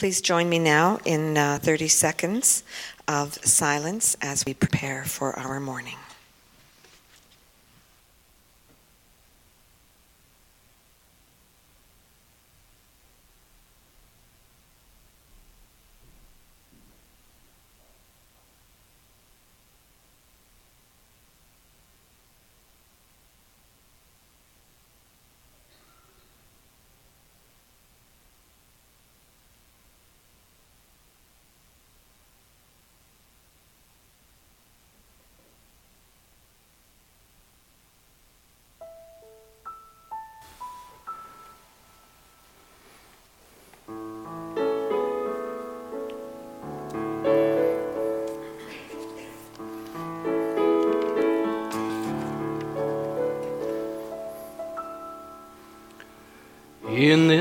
Please join me now in uh, 30 seconds of silence as we prepare for our morning.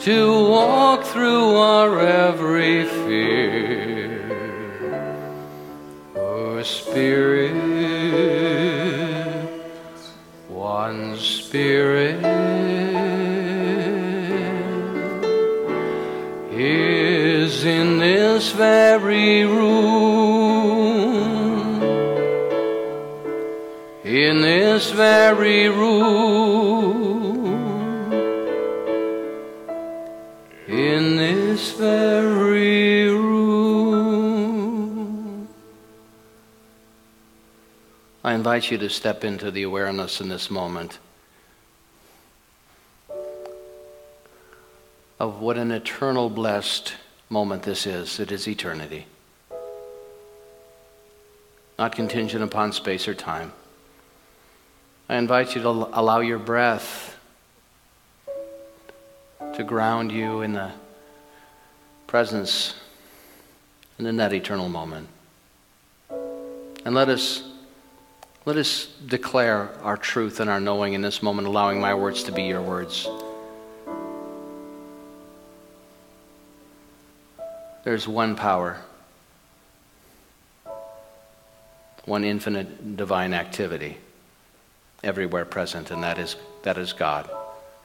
to walk through our every fear. Oh, Spirit, one Spirit is in this very room. In this very room. This very room. I invite you to step into the awareness in this moment of what an eternal blessed moment this is. It is eternity, not contingent upon space or time. I invite you to allow your breath to ground you in the presence and in that eternal moment. And let us let us declare our truth and our knowing in this moment, allowing my words to be your words. There's one power, one infinite divine activity everywhere present, and that is, that is God.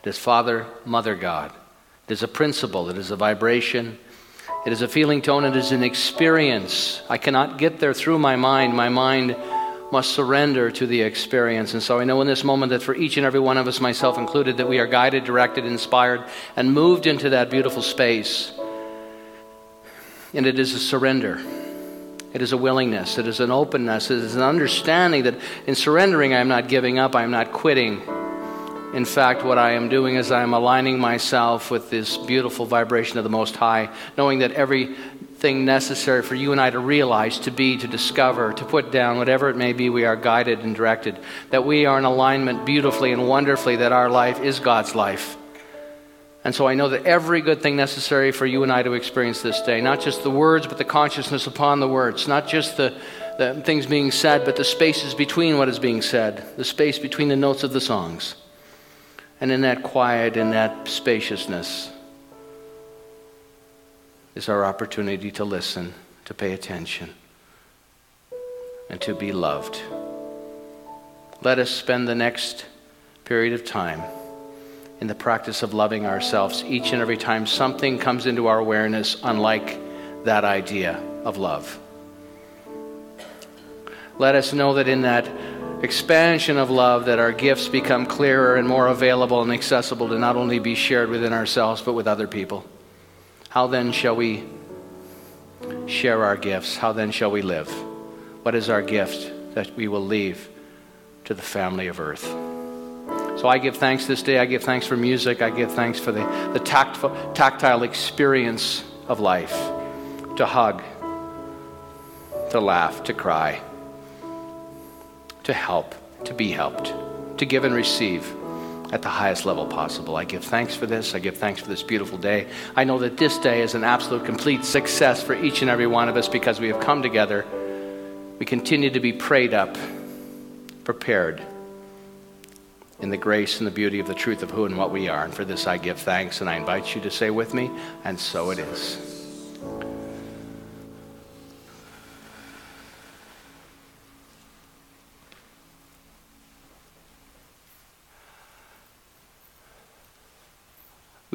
It is Father, Mother God. It is a principle, it is a vibration, it is a feeling tone, it is an experience. I cannot get there through my mind. My mind must surrender to the experience. And so I know in this moment that for each and every one of us, myself included, that we are guided, directed, inspired, and moved into that beautiful space. And it is a surrender. It is a willingness. It is an openness. It is an understanding that in surrendering, I am not giving up. I am not quitting. In fact, what I am doing is I am aligning myself with this beautiful vibration of the Most High, knowing that everything necessary for you and I to realize, to be, to discover, to put down, whatever it may be, we are guided and directed. That we are in alignment beautifully and wonderfully, that our life is God's life. And so I know that every good thing necessary for you and I to experience this day, not just the words, but the consciousness upon the words, not just the, the things being said, but the spaces between what is being said, the space between the notes of the songs. And in that quiet, in that spaciousness, is our opportunity to listen, to pay attention, and to be loved. Let us spend the next period of time in the practice of loving ourselves each and every time something comes into our awareness unlike that idea of love. Let us know that in that expansion of love that our gifts become clearer and more available and accessible to not only be shared within ourselves but with other people. How then shall we share our gifts? How then shall we live? What is our gift that we will leave to the family of earth? So I give thanks this day. I give thanks for music. I give thanks for the, the tactful, tactile experience of life to hug, to laugh, to cry to help, to be helped, to give and receive. at the highest level possible. I give thanks for this. I give thanks for this beautiful day. I know that this day is an absolute complete success for each and every one of us because we have come together. We continue to be prayed up, prepared in the grace and the beauty of the truth of who and what we are. And for this I give thanks, and I invite you to say with me, and so it is.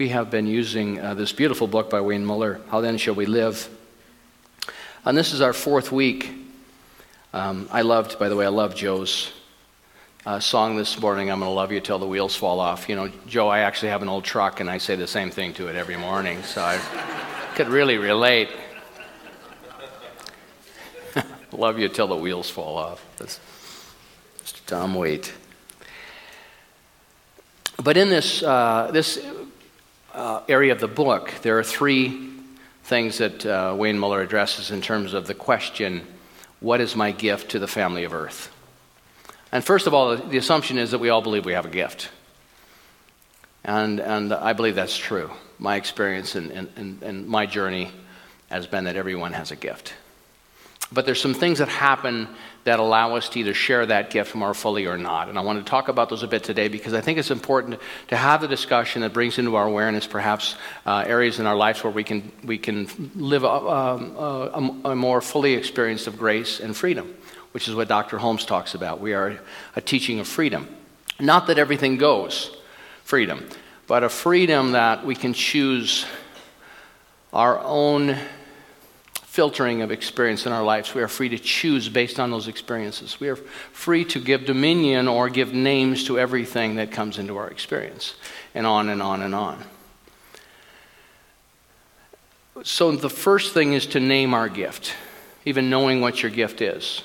We have been using uh, this beautiful book by Wayne Muller, How Then Shall We Live? And this is our fourth week. Um, I loved, by the way, I love Joe's uh, song this morning, I'm going to love you till the wheels fall off. You know, Joe, I actually have an old truck and I say the same thing to it every morning, so I could really relate. love you till the wheels fall off. That's Mr. Tom Waite. But in this, uh, this uh, area of the book, there are three things that uh, Wayne Muller addresses in terms of the question what is my gift to the family of earth? And first of all, the assumption is that we all believe we have a gift. And, and I believe that's true. My experience and, and, and my journey has been that everyone has a gift. But there's some things that happen that allow us to either share that gift more fully or not. And I want to talk about those a bit today because I think it's important to have the discussion that brings into our awareness perhaps uh, areas in our lives where we can, we can live a, um, a, a more fully experience of grace and freedom, which is what Dr. Holmes talks about. We are a teaching of freedom. Not that everything goes freedom, but a freedom that we can choose our own filtering of experience in our lives. We are free to choose based on those experiences. We are free to give dominion or give names to everything that comes into our experience, and on and on and on. So, the first thing is to name our gift, even knowing what your gift is.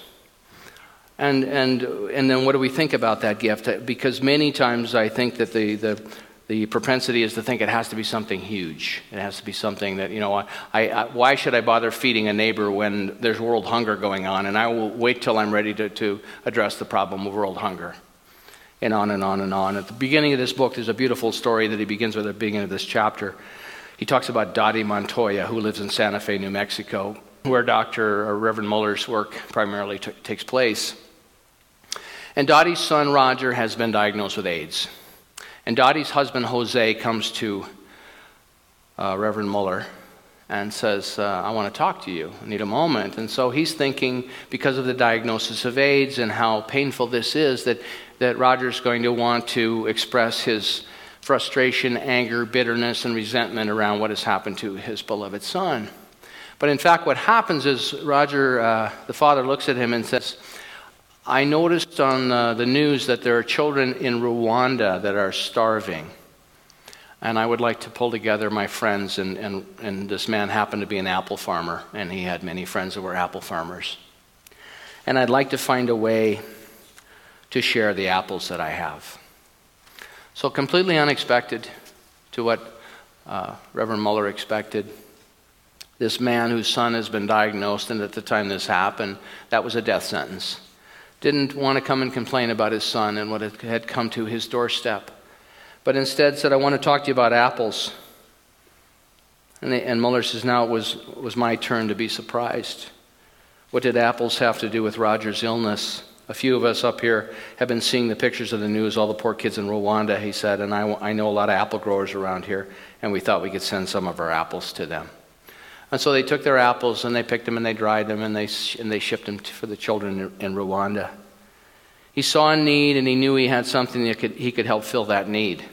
And, and, and then what do we think about that gift? Because many times I think that the, the, the propensity is to think it has to be something huge. It has to be something that, you know, I, I, why should I bother feeding a neighbor when there's world hunger going on? And I will wait till I'm ready to, to address the problem of world hunger. And on and on and on. At the beginning of this book, there's a beautiful story that he begins with at the beginning of this chapter. He talks about Dottie Montoya, who lives in Santa Fe, New Mexico, where Dr. Uh, Reverend Muller's work primarily t- takes place. And Dottie's son, Roger, has been diagnosed with AIDS. And Dottie's husband, Jose, comes to uh, Reverend Muller and says, uh, I want to talk to you. I need a moment. And so he's thinking, because of the diagnosis of AIDS and how painful this is, that, that Roger's going to want to express his frustration, anger, bitterness, and resentment around what has happened to his beloved son. But in fact, what happens is Roger, uh, the father, looks at him and says, I noticed on uh, the news that there are children in Rwanda that are starving. And I would like to pull together my friends, and, and, and this man happened to be an apple farmer, and he had many friends that were apple farmers. And I'd like to find a way to share the apples that I have. So, completely unexpected to what uh, Reverend Muller expected. This man whose son has been diagnosed, and at the time this happened, that was a death sentence didn't want to come and complain about his son and what had come to his doorstep, but instead said, I want to talk to you about apples. And, they, and Muller says, Now it was, was my turn to be surprised. What did apples have to do with Roger's illness? A few of us up here have been seeing the pictures of the news, all the poor kids in Rwanda, he said, and I, I know a lot of apple growers around here, and we thought we could send some of our apples to them. And so they took their apples and they picked them and they dried them and they, and they shipped them for the children in, in Rwanda. He saw a need and he knew he had something that could, he could help fill that need.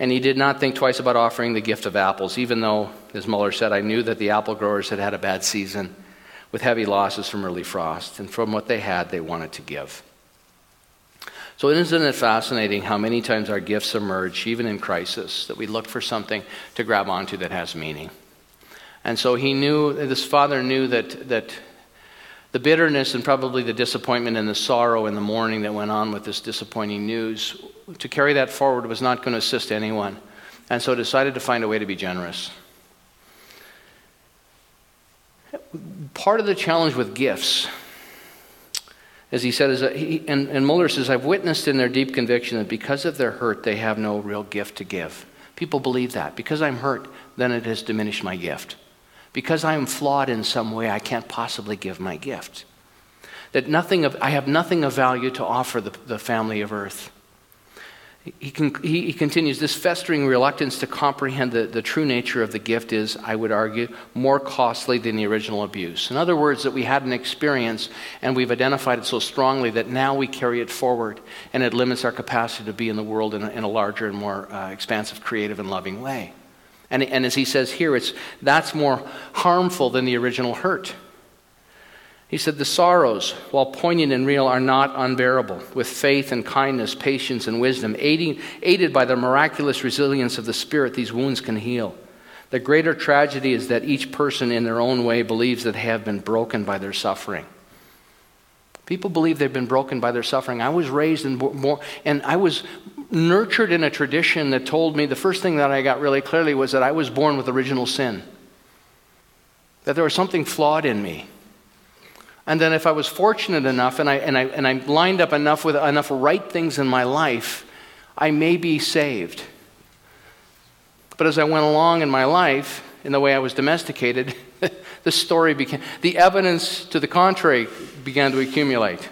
And he did not think twice about offering the gift of apples, even though, as Muller said, I knew that the apple growers had had a bad season with heavy losses from early frost. And from what they had, they wanted to give. So, isn't it fascinating how many times our gifts emerge, even in crisis, that we look for something to grab onto that has meaning? And so he knew, this father knew that, that the bitterness and probably the disappointment and the sorrow and the mourning that went on with this disappointing news, to carry that forward was not going to assist anyone. And so decided to find a way to be generous. Part of the challenge with gifts As he said, as a, he, and, and Muller says, I've witnessed in their deep conviction that because of their hurt, they have no real gift to give. People believe that. Because I'm hurt, then it has diminished my gift. Because I am flawed in some way, I can't possibly give my gift. That nothing of, I have nothing of value to offer the, the family of earth. He, he, he, continues this festering reluctance to comprehend the, the true nature of the gift is, I would argue, more costly than the original abuse. In other words, that we had an experience and we've identified it so strongly that now we carry it forward and it limits our capacity to be in the world in a, in a larger and more uh, expansive, creative, and loving way. And, and as he says here, it's, that's more harmful than the original hurt. He said, The sorrows, while poignant and real, are not unbearable. With faith and kindness, patience and wisdom, aiding, aided by the miraculous resilience of the Spirit, these wounds can heal. The greater tragedy is that each person in their own way believes that they have been broken by their suffering. People believe they've been broken by their suffering. I was raised in more, and I was nurtured in a tradition that told me the first thing that I got really clearly was that I was born with original sin, that there was something flawed in me. And then if I was fortunate enough and I, and I, and I lined up enough with enough right things in my life, I may be saved. But as I went along in my life, in the way I was domesticated, the story became, the evidence to the contrary began to accumulate.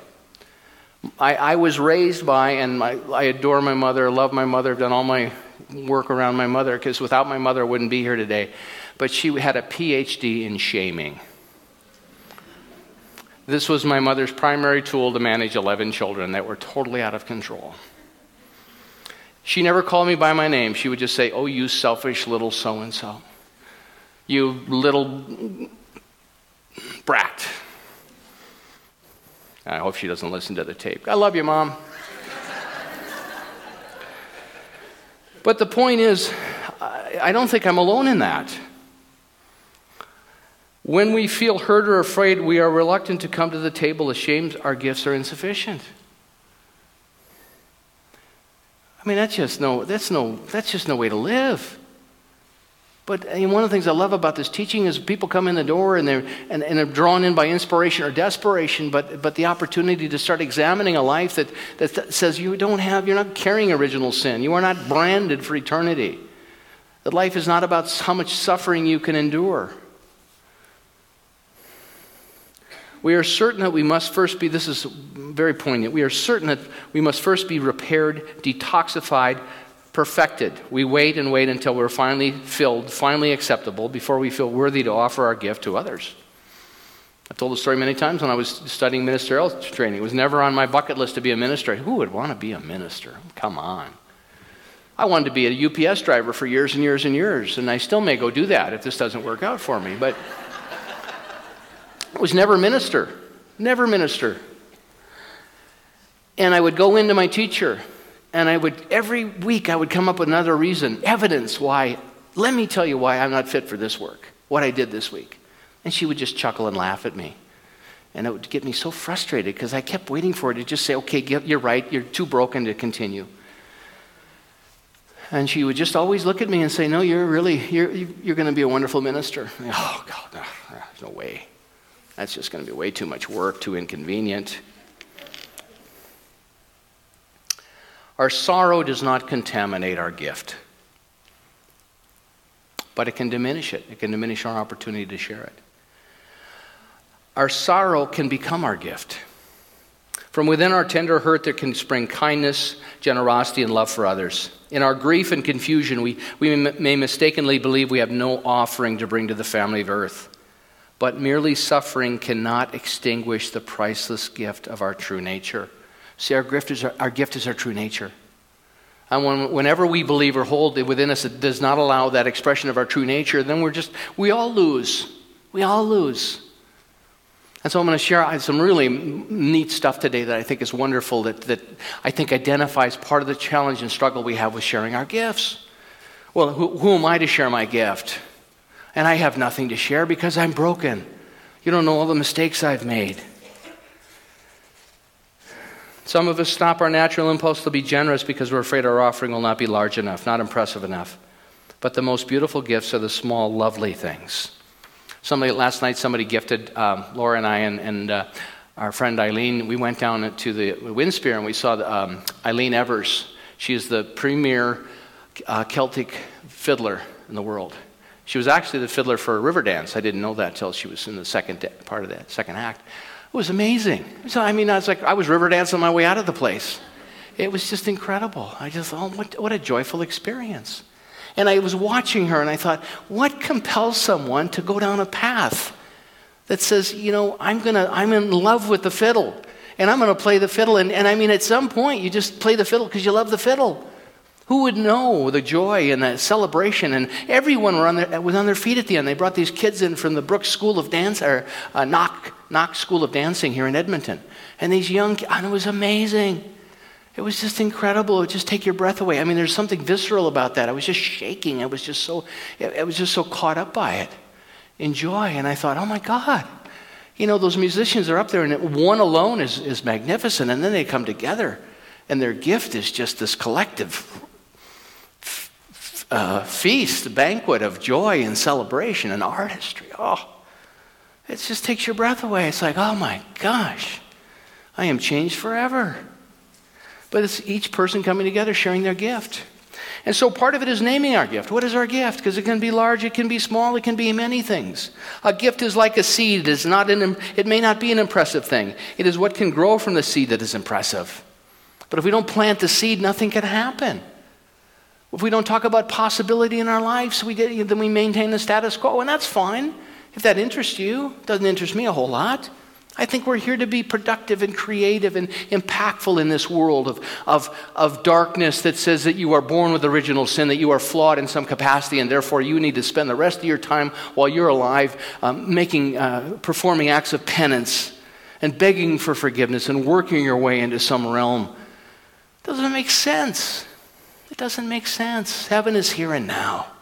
I, I was raised by, and my, I adore my mother, love my mother, I've done all my work around my mother, because without my mother, I wouldn't be here today. But she had a PhD in shaming. This was my mother's primary tool to manage 11 children that were totally out of control. She never called me by my name. She would just say, Oh, you selfish little so and so. You little brat. I hope she doesn't listen to the tape. I love you, Mom. but the point is, I don't think I'm alone in that. When we feel hurt or afraid, we are reluctant to come to the table, ashamed our gifts are insufficient. I mean, that's just no, that's no, that's just no way to live. But eh, one of the things I love about this teaching is people come in the door and they're, and, and they're drawn in by inspiration or desperation, but, but the opportunity to start examining a life that, that says you don't have, you're not carrying original sin. You are not branded for eternity. That life is not about how much suffering you can endure. We are certain that we must first be, this is very poignant, we are certain that we must first be repaired, detoxified, perfected. We wait and wait until we're finally filled, finally acceptable, before we feel worthy to offer our gift to others. I've told the story many times when I was studying ministerial training. It was never on my bucket list to be a minister. Who would want to be a minister? Come on. I wanted to be a UPS driver for years and years and years, and I still may go do that if this doesn't work out for me. But I was never minister, never minister. And I would go into my teacher, and I would, every week, I would come up with another reason, evidence why, let me tell you why I'm not fit for this work, what I did this week. And she would just chuckle and laugh at me. And it would get me so frustrated because I kept waiting for her to just say, okay, you're right, you're too broken to continue. And she would just always look at me and say, no, you're really, you're, you're going to be a wonderful minister. oh, God, no, there's no way. That's just going to be way too much work, too inconvenient. Our sorrow does not contaminate our gift, but it can diminish it. It can diminish our opportunity to share it. Our sorrow can become our gift. From within our tender hurt, there can spring kindness, generosity, and love for others. In our grief and confusion, we, we may mistakenly believe we have no offering to bring to the family of earth. But merely suffering cannot extinguish the priceless gift of our true nature. See, our gift is our, our, gift is our true nature. And when, whenever we believe or hold it within us it does not allow that expression of our true nature, then we're just, we all lose. We all lose. And so I'm going to share some really neat stuff today that I think is wonderful, that, that I think identifies part of the challenge and struggle we have with sharing our gifts. Well, who, who am I to share my gift? and I have nothing to share because I'm broken. You don't know all the mistakes I've made. Some of us stop our natural impulse to be generous because we're afraid our offering will not be large enough, not impressive enough. But the most beautiful gifts are the small, lovely things. Somebody last night, somebody gifted um, Laura and I, and, and uh, our friend Eileen, we went down to the Winspear and we saw the, um, Eileen Ivers. She is the premier uh, Celtic fiddler in the world. She was actually the fiddler for Riverdance. I didn't know that until she was in the second de- part of that second act. It was amazing. So, I mean, I was like, I was river dancing my way out of the place. It was just incredible. I just, oh, what, what a joyful experience. And I was watching her and I thought, what compels someone to go down a path that says, you know, I'm, gonna, I'm in love with the fiddle and I'm going to play the fiddle. And, and I mean, at some point, you just play the fiddle because you love the fiddle. Who would know the joy and the celebration? And everyone on their, was on their feet at the end. They brought these kids in from the Brooks School of Dance, or uh, Knock, Knox School of Dancing here in Edmonton. And these young, and it was amazing. It was just incredible. It would just take your breath away. I mean, there's something visceral about that. I was just shaking. I was just so, I was just so caught up by it, in joy. And I thought, oh my God, you know, those musicians are up there, and one alone is, is magnificent, and then they come together, and their gift is just this collective uh, feast, banquet of joy and celebration and artistry. Oh, it just takes your breath away. It's like, oh my gosh, I am changed forever. But it's each person coming together, sharing their gift. And so part of it is naming our gift. What is our gift? Because it can be large, it can be small, it can be many things. A gift is like a seed. It, is not an, it may not be an impressive thing. It is what can grow from the seed that is impressive. But if we don't plant the seed, nothing can happen. If we don't talk about possibility in our lives, we then we maintain the status quo, and that's fine. If that interests you, doesn't interest me a whole lot. I think we're here to be productive and creative and impactful in this world of, of, of darkness that says that you are born with original sin, that you are flawed in some capacity, and therefore you need to spend the rest of your time while you're alive um, making, uh, performing acts of penance and begging for forgiveness and working your way into some realm. Doesn't make sense. It doesn't make sense. Heaven is here and now.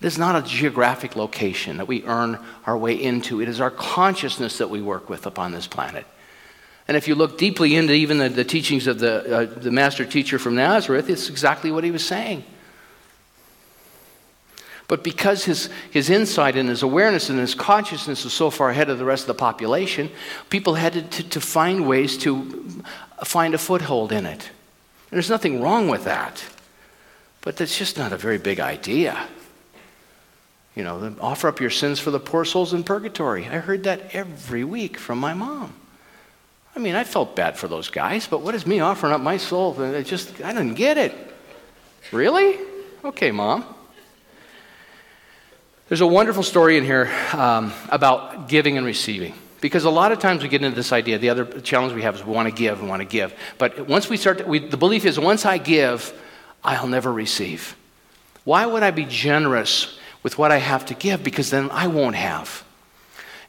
It is not a geographic location that we earn our way into. It is our consciousness that we work with upon this planet. And if you look deeply into even the, the teachings of the, uh, the master teacher from Nazareth, it's exactly what he was saying. But because his, his insight and his awareness and his consciousness was so far ahead of the rest of the population, people had to, to, find ways to find a foothold in it. And there's nothing wrong with that. But that's just not a very big idea. You know, offer up your sins for the poor souls in purgatory. I heard that every week from my mom. I mean, I felt bad for those guys, but what is me offering up my soul? I just, I didn't get it. Really? Okay, mom. There's a wonderful story in here um, about giving and receiving. Because a lot of times we get into this idea, the other challenge we have is we want to give and want to give. But once we start, to, we, the belief is once I give, I'll never receive. Why would I be generous with what I have to give? Because then I won't have.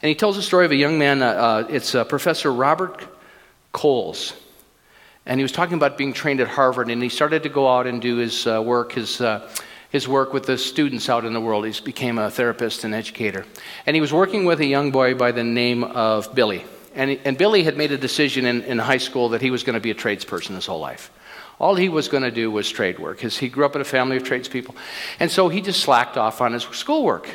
And he tells the story of a young man, uh, uh, it's uh, Professor Robert Coles. And he was talking about being trained at Harvard, and he started to go out and do his uh, work, his, uh, his work with the students out in the world. He became a therapist and educator. And he was working with a young boy by the name of Billy. And, and Billy had made a decision in, in high school that he was going to be a tradesperson his whole life. All he was going to do was trade work because he grew up in a family of tradespeople. And so he just slacked off on his schoolwork.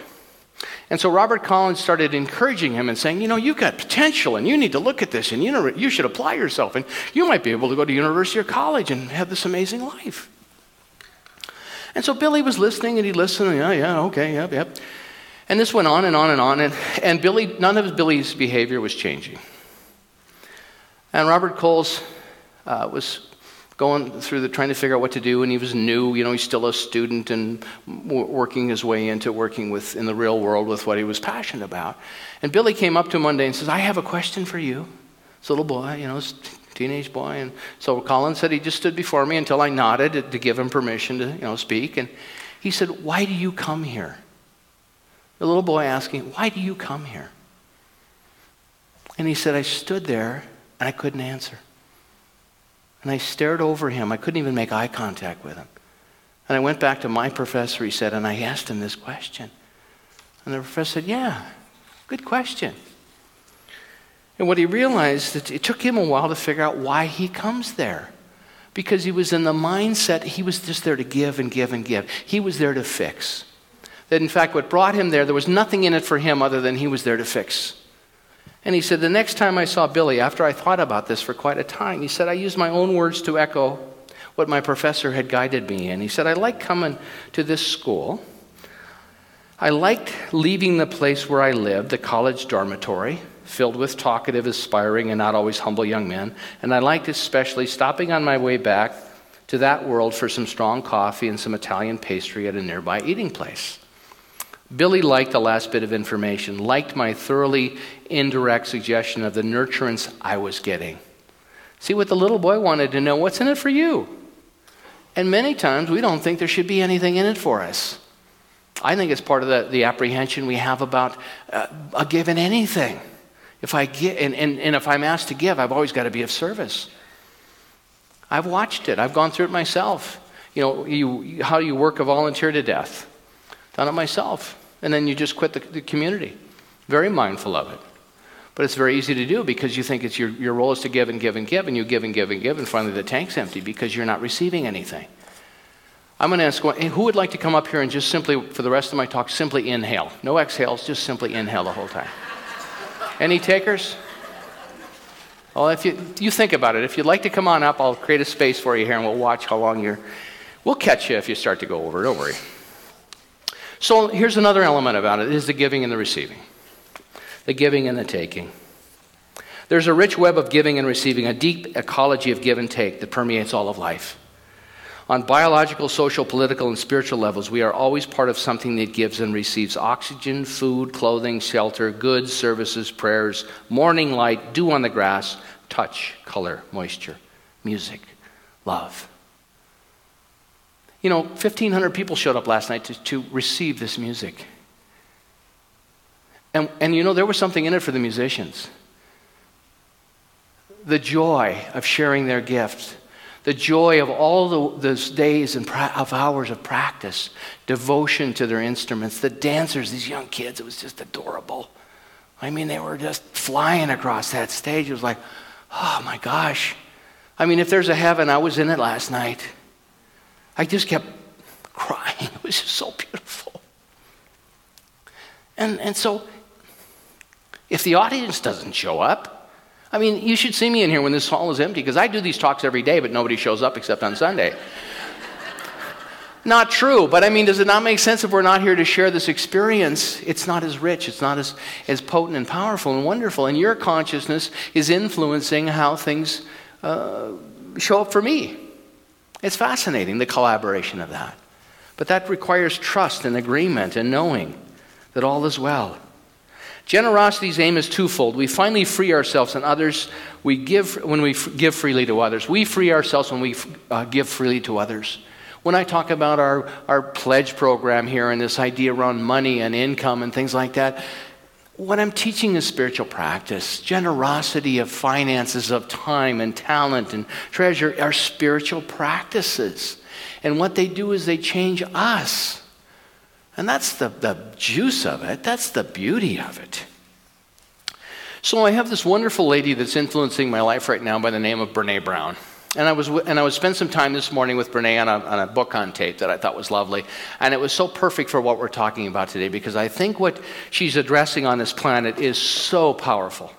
And so Robert Collins started encouraging him and saying, You know, you've got potential and you need to look at this and you, know, you should apply yourself and you might be able to go to university or college and have this amazing life. And so Billy was listening and he listened, and, yeah, yeah, okay, yep, yep. And this went on and on and on. And, and Billy, none of Billy's behavior was changing. And Robert Coles uh, was going through the trying to figure out what to do and he was new you know he's still a student and working his way into working with in the real world with what he was passionate about. And billy came up to him one day and says i have a question for you. This little boy you know this teenage boy. And so colin said he just stood before me until i nodded to give him permission to you know speak. And he said why do you come here? The little boy asking why do you come here? And he said i stood there and i couldn't answer and I stared over him. I couldn't even make eye contact with him. And I went back to my professor, he said, and I asked him this question. And the professor said, Yeah, good question. And what he realized that it took him a while to figure out why he comes there. Because he was in the mindset, he was just there to give and give and give. He was there to fix. That in fact, what brought him there, there was nothing in it for him other than he was there to fix. And he said, The next time I saw Billy, after I thought about this for quite a time, he said, I used my own words to echo what my professor had guided me in. He said, I like coming to this school. I liked leaving the place where I lived, the college dormitory, filled with talkative, aspiring, and not always humble young men. And I liked especially stopping on my way back to that world for some strong coffee and some Italian pastry at a nearby eating place. Billy liked the last bit of information, liked my thoroughly indirect suggestion of the nurturance I was getting. See what the little boy wanted to know what's in it for you? And many times we don't think there should be anything in it for us. I think it's part of the, the apprehension we have about uh, a given anything. If I give, and, and, and if I'm asked to give, I've always got to be of service. I've watched it. I've gone through it myself. You know, you, how you work a volunteer to death. Done it myself. And then you just quit the, the community. Very mindful of it. But it's very easy to do because you think it's your, your role is to give and give and give, and you give and give and give, and finally the tank's empty because you're not receiving anything. I'm going to ask who would like to come up here and just simply, for the rest of my talk, simply inhale? No exhales, just simply inhale the whole time. Any takers? Well, if you, you think about it, if you'd like to come on up, I'll create a space for you here and we'll watch how long you're. We'll catch you if you start to go over, don't worry. So here's another element about it is the giving and the receiving. The giving and the taking. There's a rich web of giving and receiving, a deep ecology of give and take that permeates all of life. On biological, social, political, and spiritual levels, we are always part of something that gives and receives oxygen, food, clothing, shelter, goods, services, prayers, morning light, dew on the grass, touch, color, moisture, music, love. You know, 1,500 people showed up last night to, to receive this music. And, and you know, there was something in it for the musicians. The joy of sharing their gift the joy of all the, those days and pra- of hours of practice, devotion to their instruments, the dancers, these young kids, it was just adorable. I mean, they were just flying across that stage. It was like, oh my gosh. I mean, if there's a heaven, I was in it last night. I just kept crying. It was just so beautiful. And, and so, if the audience doesn't show up, I mean, you should see me in here when this hall is empty because I do these talks every day, but nobody shows up except on Sunday. not true, but I mean, does it not make sense if we're not here to share this experience? It's not as rich, it's not as, as potent and powerful and wonderful, and your consciousness is influencing how things uh, show up for me. It's fascinating, the collaboration of that. But that requires trust and agreement and knowing that all is well. Generosity's aim is twofold. We finally free ourselves and others. We give when we give freely to others. We free ourselves when we uh, give freely to others. When I talk about our, our pledge program here and this idea around money and income and things like that, what I'm teaching is spiritual practice. Generosity of finances, of time and talent and treasure are spiritual practices. And what they do is they change us. And that's the, the juice of it, that's the beauty of it. So I have this wonderful lady that's influencing my life right now by the name of Brene Brown. And I was and I was spent some time this morning with Brene on a, on a book on tape that I thought was lovely, and it was so perfect for what we're talking about today because I think what she's addressing on this planet is so powerful.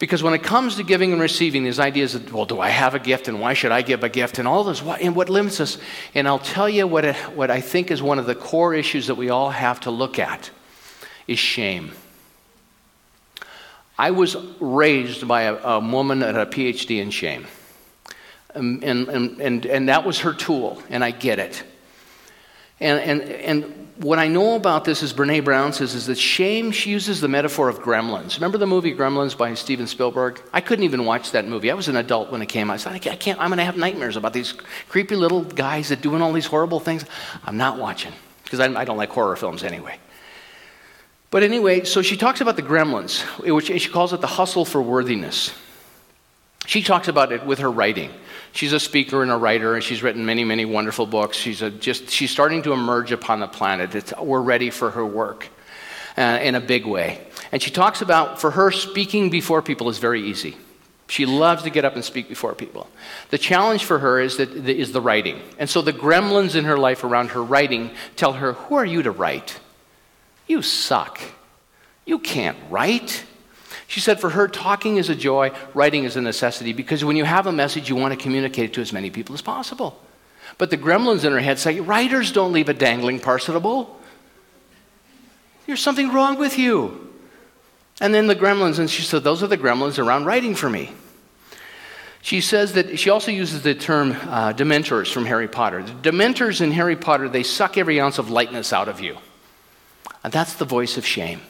Because when it comes to giving and receiving, these ideas of, well, do I have a gift and why should I give a gift and all this, and what limits us. And I'll tell you what, it, what I think is one of the core issues that we all have to look at is shame. I was raised by a, a woman at a PhD in shame. Um, and, and, and, and that was her tool, and I get it. And, and, and what I know about this is Brene Brown says is that shame, she uses the metaphor of gremlins. Remember the movie Gremlins by Steven Spielberg? I couldn't even watch that movie. I was an adult when it came out. I said, I can't, I'm going to have nightmares about these creepy little guys that doing all these horrible things. I'm not watching because I, I don't like horror films anyway. But anyway, so she talks about the gremlins, which she calls it the hustle for worthiness. She talks about it with her writing. She's a speaker and a writer, and she's written many, many wonderful books. She's a, just she's starting to emerge upon the planet. It's, we're ready for her work uh, in a big way. And she talks about for her speaking before people is very easy. She loves to get up and speak before people. The challenge for her is that is the writing. And so the gremlins in her life around her writing tell her, "Who are you to write? You suck. You can't write." She said for her, talking is a joy, writing is a necessity, because when you have a message, you want to communicate it to as many people as possible. But the gremlins in her head say, writers don't leave a dangling participle. There's something wrong with you. And then the gremlins, and she said, those are the gremlins around writing for me. She says that she also uses the term uh, dementors from Harry Potter. The dementors in Harry Potter, they suck every ounce of lightness out of you. And that's the voice of shame.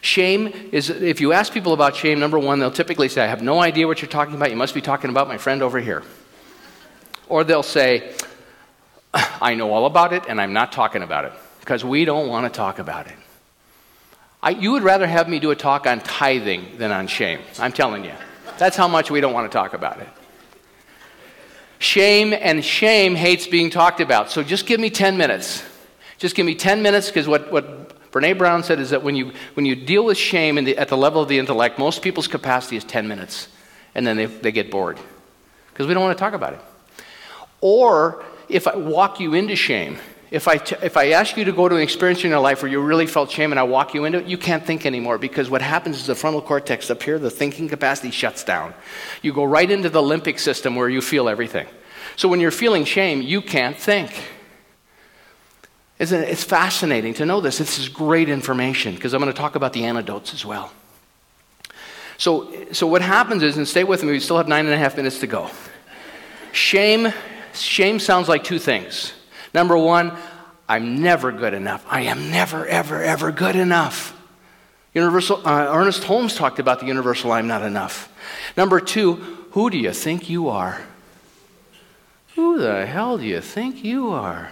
Shame is, if you ask people about shame, number one, they'll typically say, I have no idea what you're talking about. You must be talking about my friend over here. Or they'll say, I know all about it and I'm not talking about it because we don't want to talk about it. I, you would rather have me do a talk on tithing than on shame. I'm telling you. That's how much we don't want to talk about it. Shame and shame hates being talked about. So just give me 10 minutes. Just give me 10 minutes because what, what Brene Brown said is that when you, when you deal with shame the, at the level of the intellect, most people's capacity is 10 minutes. And then they, they get bored because we don't want to talk about it. Or if I walk you into shame, if I, t- if I ask you to go to an experience in your life where you really felt shame and I walk you into it, you can't think anymore because what happens is the frontal cortex up here, the thinking capacity shuts down. You go right into the limbic system where you feel everything. So when you're feeling shame, you can't think. Isn't it? It's fascinating to know this. This is great information because I'm going to talk about the antidotes as well. So, so what happens is, and stay with me, we still have nine and a half minutes to go. Shame, shame sounds like two things. Number one, I'm never good enough. I am never, ever, ever good enough. Universal, uh, Ernest Holmes talked about the universal I'm not enough. Number two, who do you think you are? Who the hell do you think you are?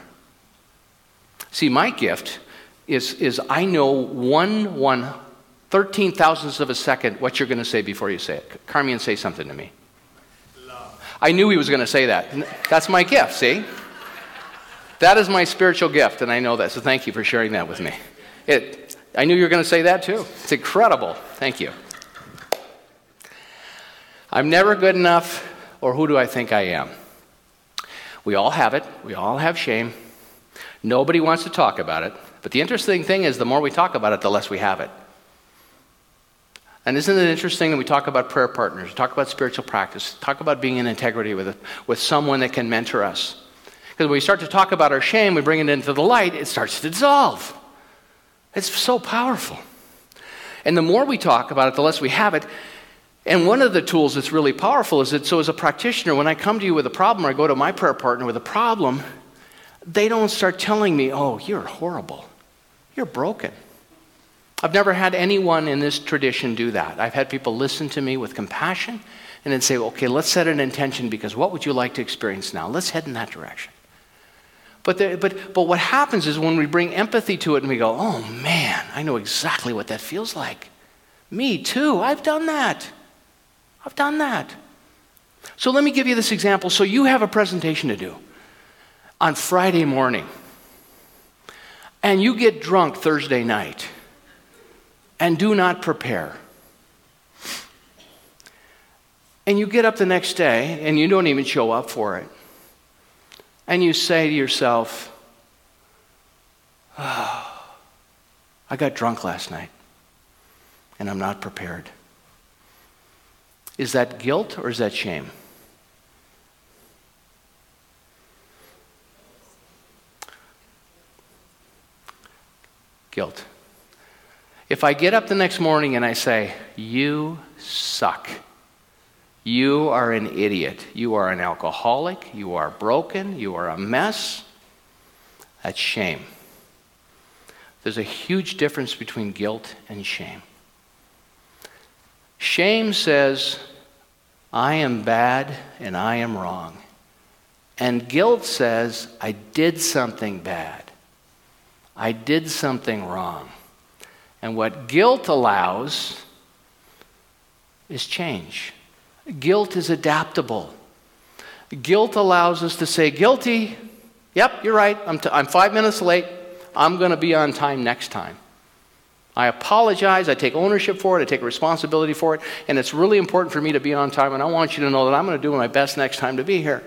See, my gift is, is I know one, one, 13 thousandths of a second what you're going to say before you say it. Carmian, say something to me. Love. I knew he was going to say that. That's my gift, see? That is my spiritual gift, and I know that. So thank you for sharing that with me. It, I knew you were going to say that too. It's incredible. Thank you. I'm never good enough, or who do I think I am? We all have it. We all have shame. Nobody wants to talk about it. But the interesting thing is, the more we talk about it, the less we have it. And isn't it interesting that we talk about prayer partners, talk about spiritual practice, talk about being in integrity with, with someone that can mentor us? Because when we start to talk about our shame, we bring it into the light, it starts to dissolve. It's so powerful. And the more we talk about it, the less we have it. And one of the tools that's really powerful is that, so as a practitioner, when I come to you with a problem or I go to my prayer partner with a problem, they don't start telling me, oh, you're horrible. You're broken. I've never had anyone in this tradition do that. I've had people listen to me with compassion and then say, okay, let's set an intention because what would you like to experience now? Let's head in that direction. But, the, but, but what happens is when we bring empathy to it and we go, oh man, I know exactly what that feels like. Me too, I've done that. I've done that. So let me give you this example. So you have a presentation to do on Friday morning, and you get drunk Thursday night and do not prepare. And you get up the next day and you don't even show up for it and you say to yourself, oh, I got drunk last night and I'm not prepared. Is that guilt or is that shame? Guilt. If I get up the next morning and I say, You suck. You are an idiot. You are an alcoholic. You are broken. You are a mess. That's shame. There's a huge difference between guilt and shame. Shame says, I am bad and I am wrong. And guilt says, I did something bad. I did something wrong. And what guilt allows is change. Guilt is adaptable. Guilt allows us to say, guilty. Yep, you're right. I'm, t- I'm five minutes late. I'm going to be on time next time. I apologize. I take ownership for it. I take responsibility for it. And it's really important for me to be on time. And I want you to know that I'm going to do my best next time to be here.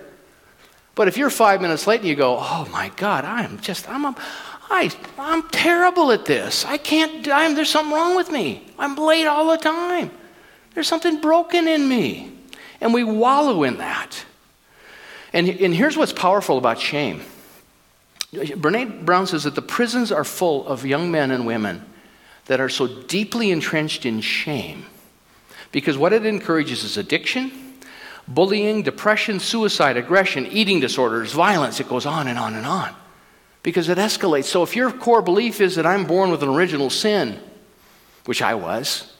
But if you're five minutes late and you go, oh my God, I'm just, I'm, a, I, I'm terrible at this. I can't, I'm, there's something wrong with me. I'm late all the time. There's something broken in me. And we wallow in that. And, and here's what's powerful about shame Brene Brown says that the prisons are full of young men and women that are so deeply entrenched in shame because what it encourages is addiction, bullying, depression, suicide, aggression, eating disorders, violence. It goes on and on and on because it escalates. So if your core belief is that I'm born with an original sin, which I was,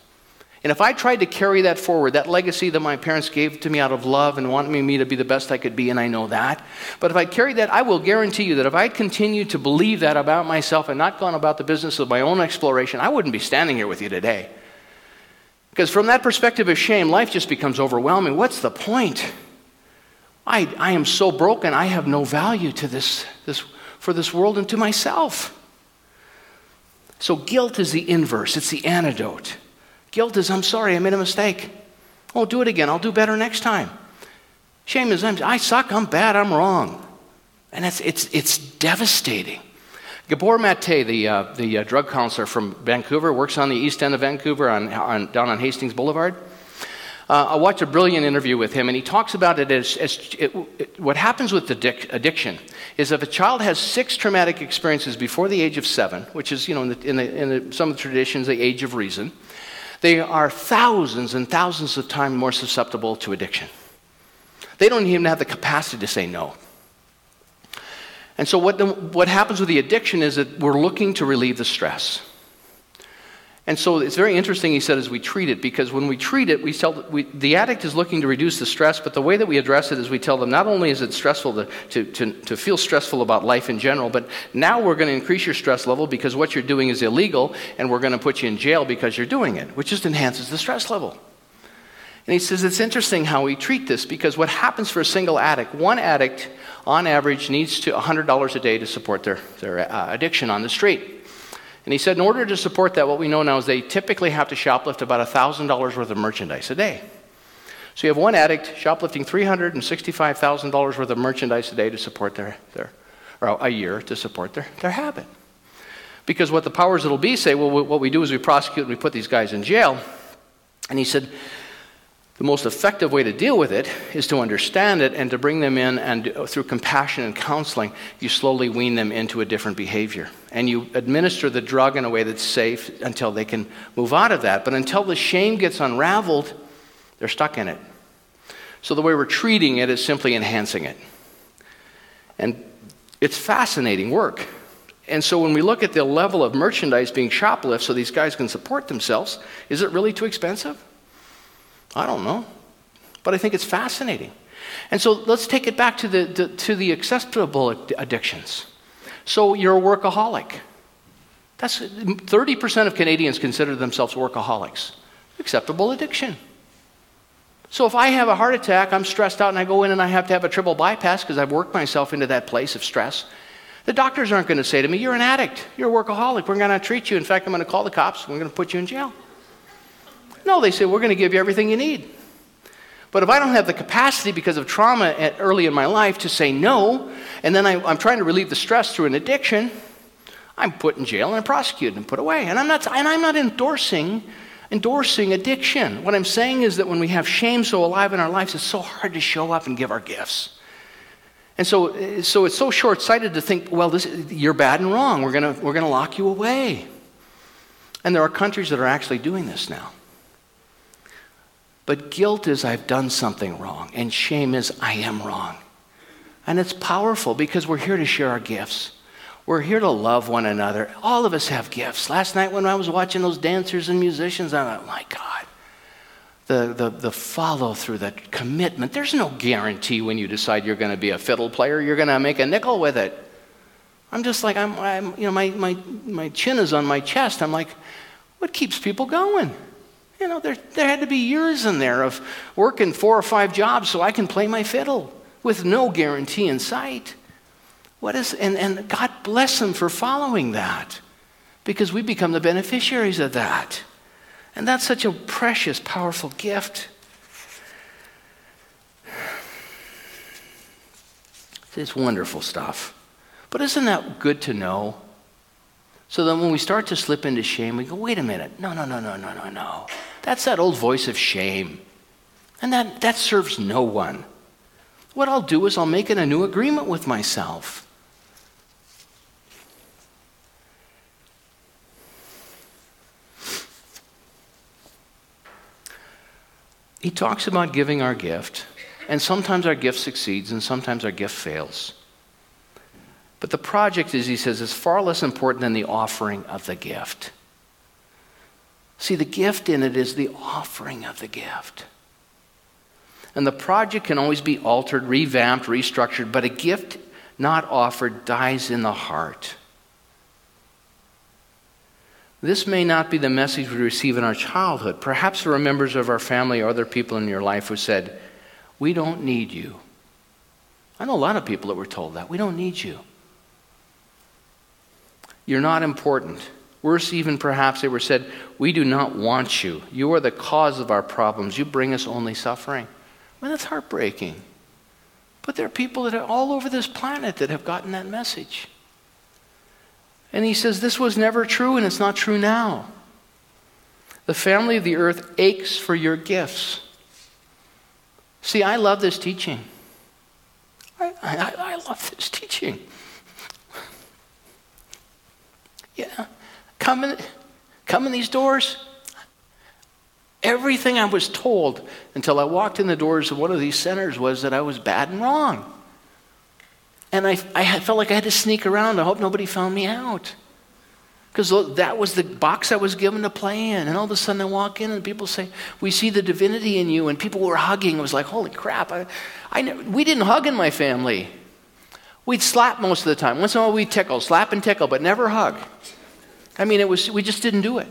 and if I tried to carry that forward, that legacy that my parents gave to me out of love and wanting me to be the best I could be, and I know that, but if I carried that, I will guarantee you that if I continued to believe that about myself and not gone about the business of my own exploration, I wouldn't be standing here with you today. Because from that perspective of shame, life just becomes overwhelming. What's the point? I, I am so broken, I have no value to this, this, for this world and to myself. So guilt is the inverse, it's the antidote. Guilt is, I'm sorry, I made a mistake. Oh, do it again. I'll do better next time. Shame is, I'm, I suck, I'm bad, I'm wrong. And it's, it's, it's devastating. Gabor Mate, the, uh, the uh, drug counselor from Vancouver, works on the east end of Vancouver on, on down on Hastings Boulevard. Uh, I watched a brilliant interview with him, and he talks about it as, as it, it, what happens with addic- addiction is if a child has six traumatic experiences before the age of seven, which is, you know, in, the, in, the, in the, some of the traditions, the age of reason, they are thousands and thousands of times more susceptible to addiction. They don't even have the capacity to say no. And so, what, the, what happens with the addiction is that we're looking to relieve the stress. And so it's very interesting, he said, as we treat it, because when we treat it, we tell we, the addict is looking to reduce the stress, but the way that we address it is we tell them not only is it stressful to, to, to, to feel stressful about life in general, but now we're going to increase your stress level because what you're doing is illegal, and we're going to put you in jail because you're doing it, which just enhances the stress level. And he says it's interesting how we treat this because what happens for a single addict, one addict on average needs to $100 a day to support their, their uh, addiction on the street. And he said, in order to support that, what we know now is they typically have to shoplift about $1,000 worth of merchandise a day. So you have one addict shoplifting $365,000 worth of merchandise a day to support their, their or a year to support their, their habit. Because what the powers that'll be say, well, what we do is we prosecute and we put these guys in jail. And he said, the most effective way to deal with it is to understand it and to bring them in, and uh, through compassion and counseling, you slowly wean them into a different behavior. And you administer the drug in a way that's safe until they can move out of that. But until the shame gets unraveled, they're stuck in it. So the way we're treating it is simply enhancing it. And it's fascinating work. And so when we look at the level of merchandise being shoplifted so these guys can support themselves, is it really too expensive? I don't know. But I think it's fascinating. And so let's take it back to the, the, to the acceptable addictions. So you're a workaholic. That's 30% of Canadians consider themselves workaholics. Acceptable addiction. So if I have a heart attack, I'm stressed out, and I go in and I have to have a triple bypass because I've worked myself into that place of stress. The doctors aren't going to say to me, You're an addict. You're a workaholic. We're going to treat you. In fact, I'm going to call the cops. We're going to put you in jail. No, they say, we're going to give you everything you need. But if I don't have the capacity because of trauma at, early in my life to say no, and then I, am trying to relieve the stress through an addiction, I'm put in jail and prosecuted and put away. And I'm not, and I'm not endorsing, endorsing addiction. What I'm saying is that when we have shame so alive in our lives, it's so hard to show up and give our gifts. And so, so it's so short sighted to think, well, this, you're bad and wrong. We're going we're going to lock you away. And there are countries that are actually doing this now. But guilt is I've done something wrong, and shame is I am wrong. And it's powerful because we're here to share our gifts. We're here to love one another. All of us have gifts. Last night when I was watching those dancers and musicians, I thought, my God, the, the, the follow through, the commitment. There's no guarantee when you decide you're going to be a fiddle player, you're going to make a nickel with it. I'm just like, I'm, I'm, you know, my, my, my chin is on my chest. I'm like, what keeps people going? You know, there, there had to be years in there of working four or five jobs so I can play my fiddle with no guarantee in sight. What is, and, and God bless them for following that because we become the beneficiaries of that. And that's such a precious, powerful gift. It's wonderful stuff. But isn't that good to know? So then when we start to slip into shame, we go, wait a minute. No, no, no, no, no, no, no. That's that old voice of shame. And that, that serves no one. What I'll do is I'll make it a new agreement with myself. He talks about giving our gift, and sometimes our gift succeeds and sometimes our gift fails. But the project, as he says, is far less important than the offering of the gift. See, the gift in it is the offering of the gift. And the project can always be altered, revamped, restructured, but a gift not offered dies in the heart. This may not be the message we receive in our childhood. Perhaps there are members of our family or other people in your life who said, We don't need you. I know a lot of people that were told that. We don't need you. You're not important. Worse, even perhaps they were said, We do not want you. You are the cause of our problems. You bring us only suffering. I mean, that's heartbreaking. But there are people that are all over this planet that have gotten that message. And he says, This was never true, and it's not true now. The family of the earth aches for your gifts. See, I love this teaching. I, I, I love this teaching. Yeah, come in, come in these doors. Everything I was told until I walked in the doors of one of these centers was that I was bad and wrong. And I, I felt like I had to sneak around. I hope nobody found me out. Because that was the box I was given to play in. And all of a sudden I walk in and people say, We see the divinity in you. And people were hugging. It was like, Holy crap. I, I, we didn't hug in my family. We'd slap most of the time. Once in a while we'd tickle, slap and tickle, but never hug. I mean, it was, we just didn't do it.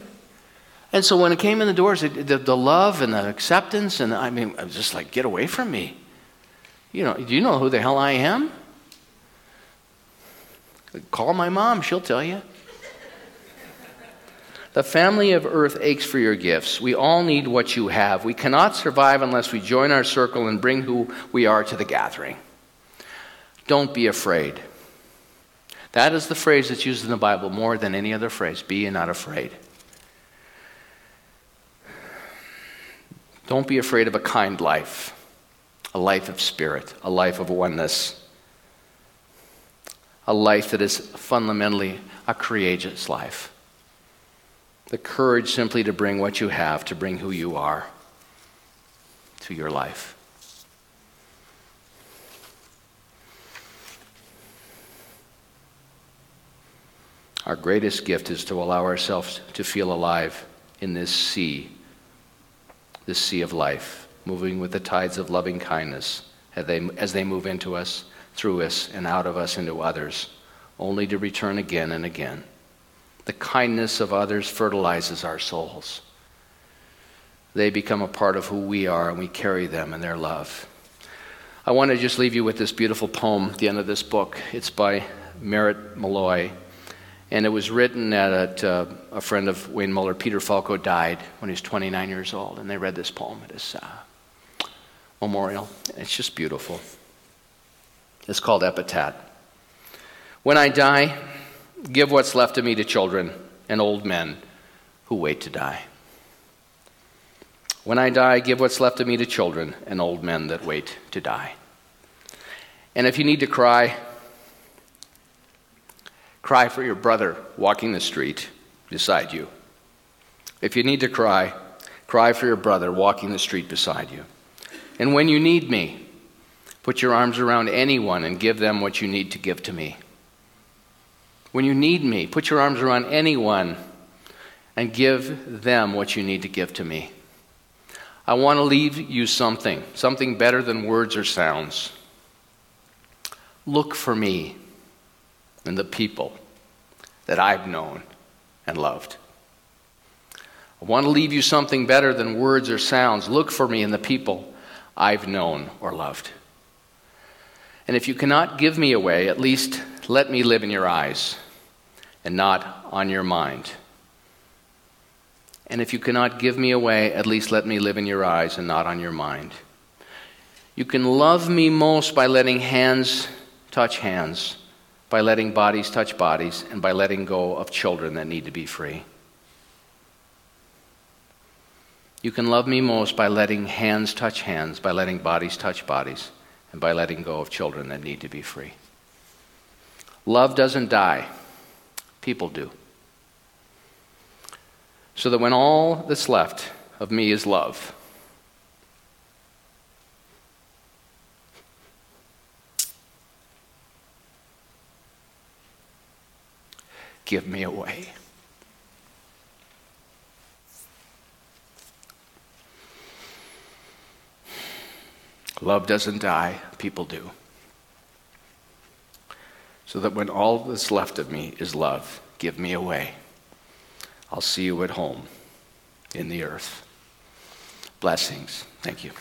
And so when it came in the doors, the, the love and the acceptance, and I mean, I was just like, Get away from me. You know, do you know who the hell I am? Call my mom, she'll tell you. The family of earth aches for your gifts. We all need what you have. We cannot survive unless we join our circle and bring who we are to the gathering. Don't be afraid. That is the phrase that's used in the Bible more than any other phrase. Be not afraid. Don't be afraid of a kind life, a life of spirit, a life of oneness a life that is fundamentally a courageous life. The courage simply to bring what you have, to bring who you are to your life. Our greatest gift is to allow ourselves to feel alive in this sea, this sea of life, moving with the tides of loving kindness as they, as they move into us through us and out of us into others, only to return again and again. The kindness of others fertilizes our souls. They become a part of who we are, and we carry them in their love. I want to just leave you with this beautiful poem at the end of this book. It's by Merrit Malloy, and it was written at a, a friend of Wayne Muller, Peter Falco, died when he was 29 years old, and they read this poem at his uh, memorial. It's just beautiful. It's called epitaph. When I die, give what's left of me to children and old men who wait to die. When I die, give what's left of me to children and old men that wait to die. And if you need to cry, cry for your brother walking the street beside you. If you need to cry, cry for your brother walking the street beside you. And when you need me, Put your arms around anyone and give them what you need to give to me. When you need me, put your arms around anyone and give them what you need to give to me. I want to leave you something, something better than words or sounds. Look for me in the people that I've known and loved. I want to leave you something better than words or sounds. Look for me in the people I've known or loved. And if you cannot give me away, at least let me live in your eyes and not on your mind. And if you cannot give me away, at least let me live in your eyes and not on your mind. You can love me most by letting hands touch hands, by letting bodies touch bodies, and by letting go of children that need to be free. You can love me most by letting hands touch hands, by letting bodies touch bodies, and by letting go of children that need to be free. Love doesn't die, people do. So that when all that's left of me is love, give me away. Love doesn't die, people do. So that when all that's left of me is love, give me away. I'll see you at home in the earth. Blessings. Thank you.